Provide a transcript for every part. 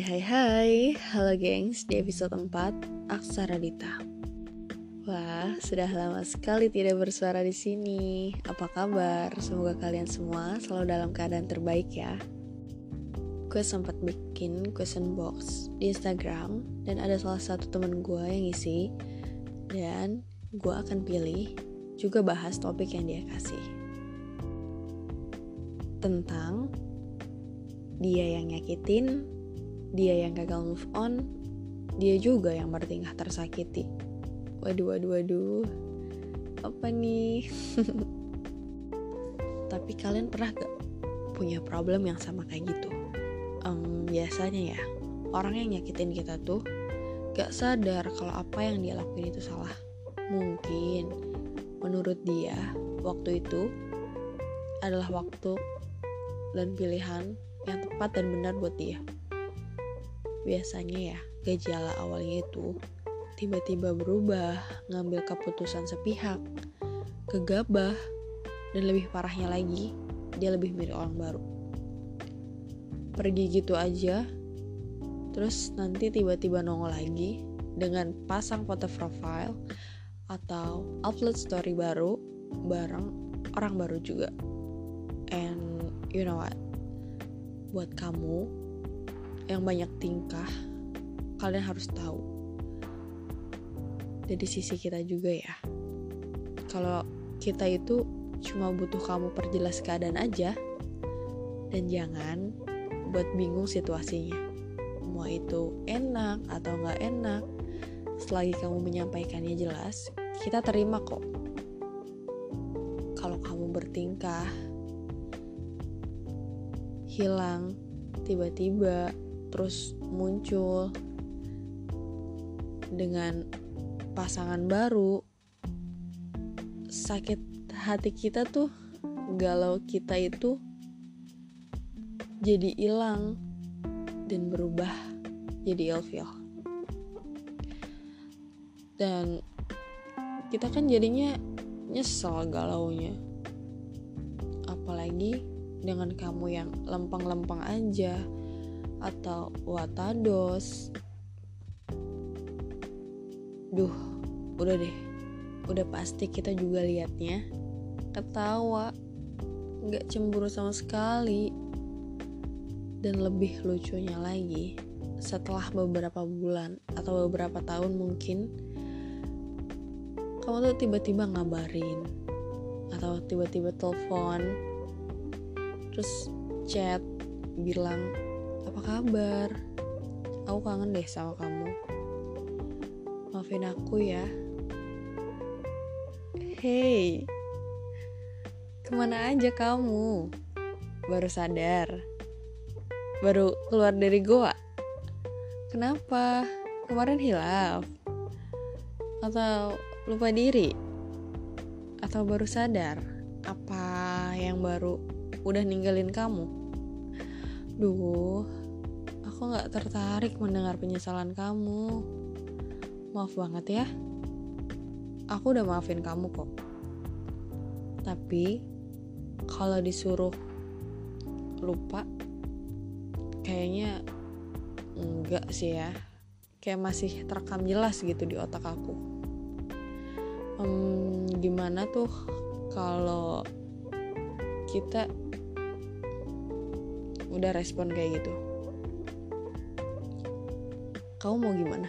Hai hai hai, halo gengs di episode 4 Aksara Dita. Wah, sudah lama sekali tidak bersuara di sini. Apa kabar? Semoga kalian semua selalu dalam keadaan terbaik ya. Gue sempat bikin question box di Instagram dan ada salah satu temen gue yang isi dan gue akan pilih juga bahas topik yang dia kasih tentang dia yang nyakitin, dia yang gagal move on, dia juga yang bertingkah tersakiti. Waduh, waduh, waduh. Apa nih? Tapi kalian pernah gak punya problem yang sama kayak gitu? Um, biasanya ya, orang yang nyakitin kita tuh gak sadar kalau apa yang dia lakuin itu salah. Mungkin menurut dia, waktu itu adalah waktu dan pilihan yang tepat dan benar buat dia. Biasanya ya, gejala awalnya itu tiba-tiba berubah, ngambil keputusan sepihak, gegabah, dan lebih parahnya lagi, dia lebih mirip orang baru. Pergi gitu aja, terus nanti tiba-tiba nongol lagi dengan pasang foto profile atau upload story baru bareng orang baru juga. And you know what? buat kamu yang banyak tingkah, kalian harus tahu dari sisi kita juga ya. Kalau kita itu cuma butuh kamu perjelas keadaan aja, dan jangan buat bingung situasinya. Mau itu enak atau nggak enak, selagi kamu menyampaikannya jelas, kita terima kok. Kalau kamu bertingkah hilang tiba-tiba terus muncul dengan pasangan baru sakit hati kita tuh galau kita itu jadi hilang dan berubah jadi ilfil. Dan kita kan jadinya nyesel galaunya. Apalagi dengan kamu yang lempeng-lempeng aja atau watados. Duh udah deh. Udah pasti kita juga liatnya. Ketawa. Nggak cemburu sama sekali. Dan lebih lucunya lagi setelah beberapa bulan atau beberapa tahun mungkin kamu tuh tiba-tiba ngabarin atau tiba-tiba telepon terus chat bilang apa kabar? Aku kangen deh sama kamu. Maafin aku ya. Hey ke mana aja kamu? Baru sadar. Baru keluar dari goa. Kenapa? Kemarin hilaf. Atau lupa diri? Atau baru sadar? Apa yang baru udah ninggalin kamu. Duh, aku gak tertarik mendengar penyesalan kamu. Maaf banget ya. Aku udah maafin kamu kok. Tapi, kalau disuruh lupa, kayaknya enggak sih ya. Kayak masih terekam jelas gitu di otak aku. Hmm, gimana tuh kalau kita udah respon kayak gitu. Kamu mau gimana?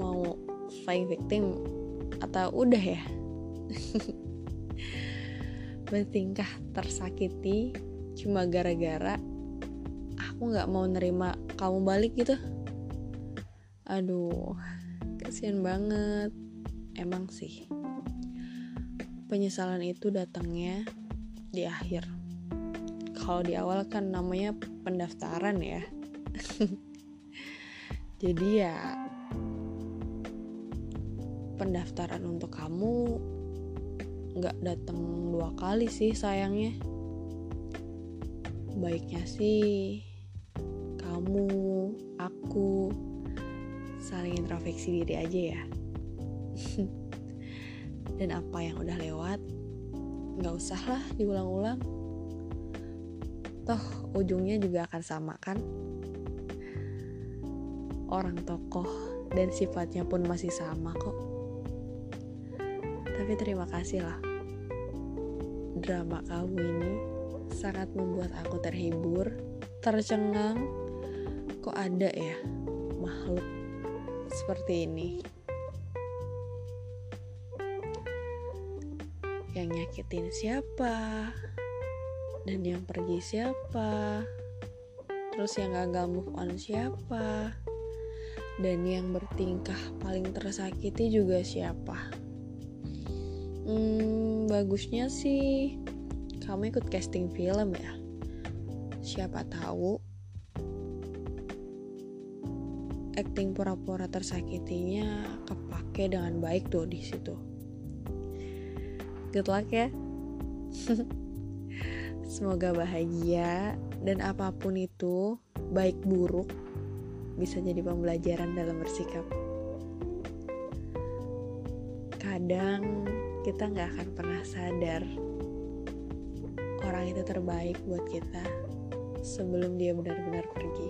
Mau flying victim atau udah ya? Bertingkah tersakiti cuma gara-gara aku nggak mau nerima kamu balik gitu? Aduh kasihan banget. Emang sih. Penyesalan itu datangnya di akhir. Kalau di awal kan namanya pendaftaran ya. Jadi ya pendaftaran untuk kamu nggak datang dua kali sih sayangnya. Baiknya sih kamu aku saling introspeksi diri aja ya. Dan apa yang udah lewat nggak usah lah diulang-ulang. Toh ujungnya juga akan sama kan orang tokoh dan sifatnya pun masih sama kok. Tapi terima kasih lah. Drama kamu ini sangat membuat aku terhibur, tercengang. Kok ada ya makhluk seperti ini? Yang nyakitin siapa? Dan yang pergi siapa? Terus yang gagal move on siapa? Dan yang bertingkah paling tersakiti juga siapa? Hmm, bagusnya sih kamu ikut casting film ya. Siapa tahu acting pura-pura tersakitinya kepake dengan baik tuh di situ. Good luck ya. Semoga bahagia dan apa pun itu, baik buruk, bisa jadi pembelajaran dalam bersikap. Kadang kita nggak akan pernah sadar orang itu terbaik buat kita sebelum dia benar-benar pergi.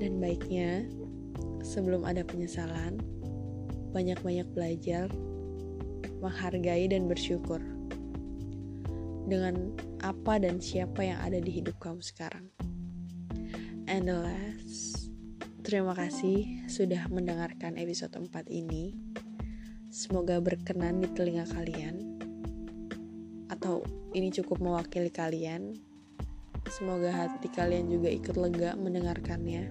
Dan baiknya, sebelum ada penyesalan, banyak-banyak belajar, menghargai dan bersyukur dengan apa dan siapa yang ada di hidup kamu sekarang. And the last, terima kasih sudah mendengarkan episode 4 ini. Semoga berkenan di telinga kalian. Atau ini cukup mewakili kalian. Semoga hati kalian juga ikut lega mendengarkannya.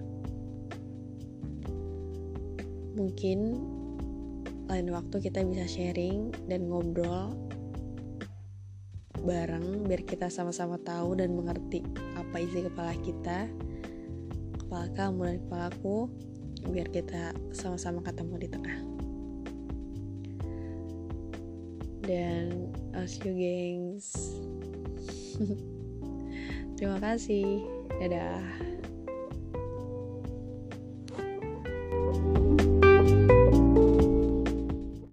Mungkin lain waktu kita bisa sharing dan ngobrol bareng biar kita sama-sama tahu dan mengerti apa isi kepala kita kepala kamu dan kepala aku biar kita sama-sama ketemu di tengah. Dan see you gengs. Terima kasih. Dadah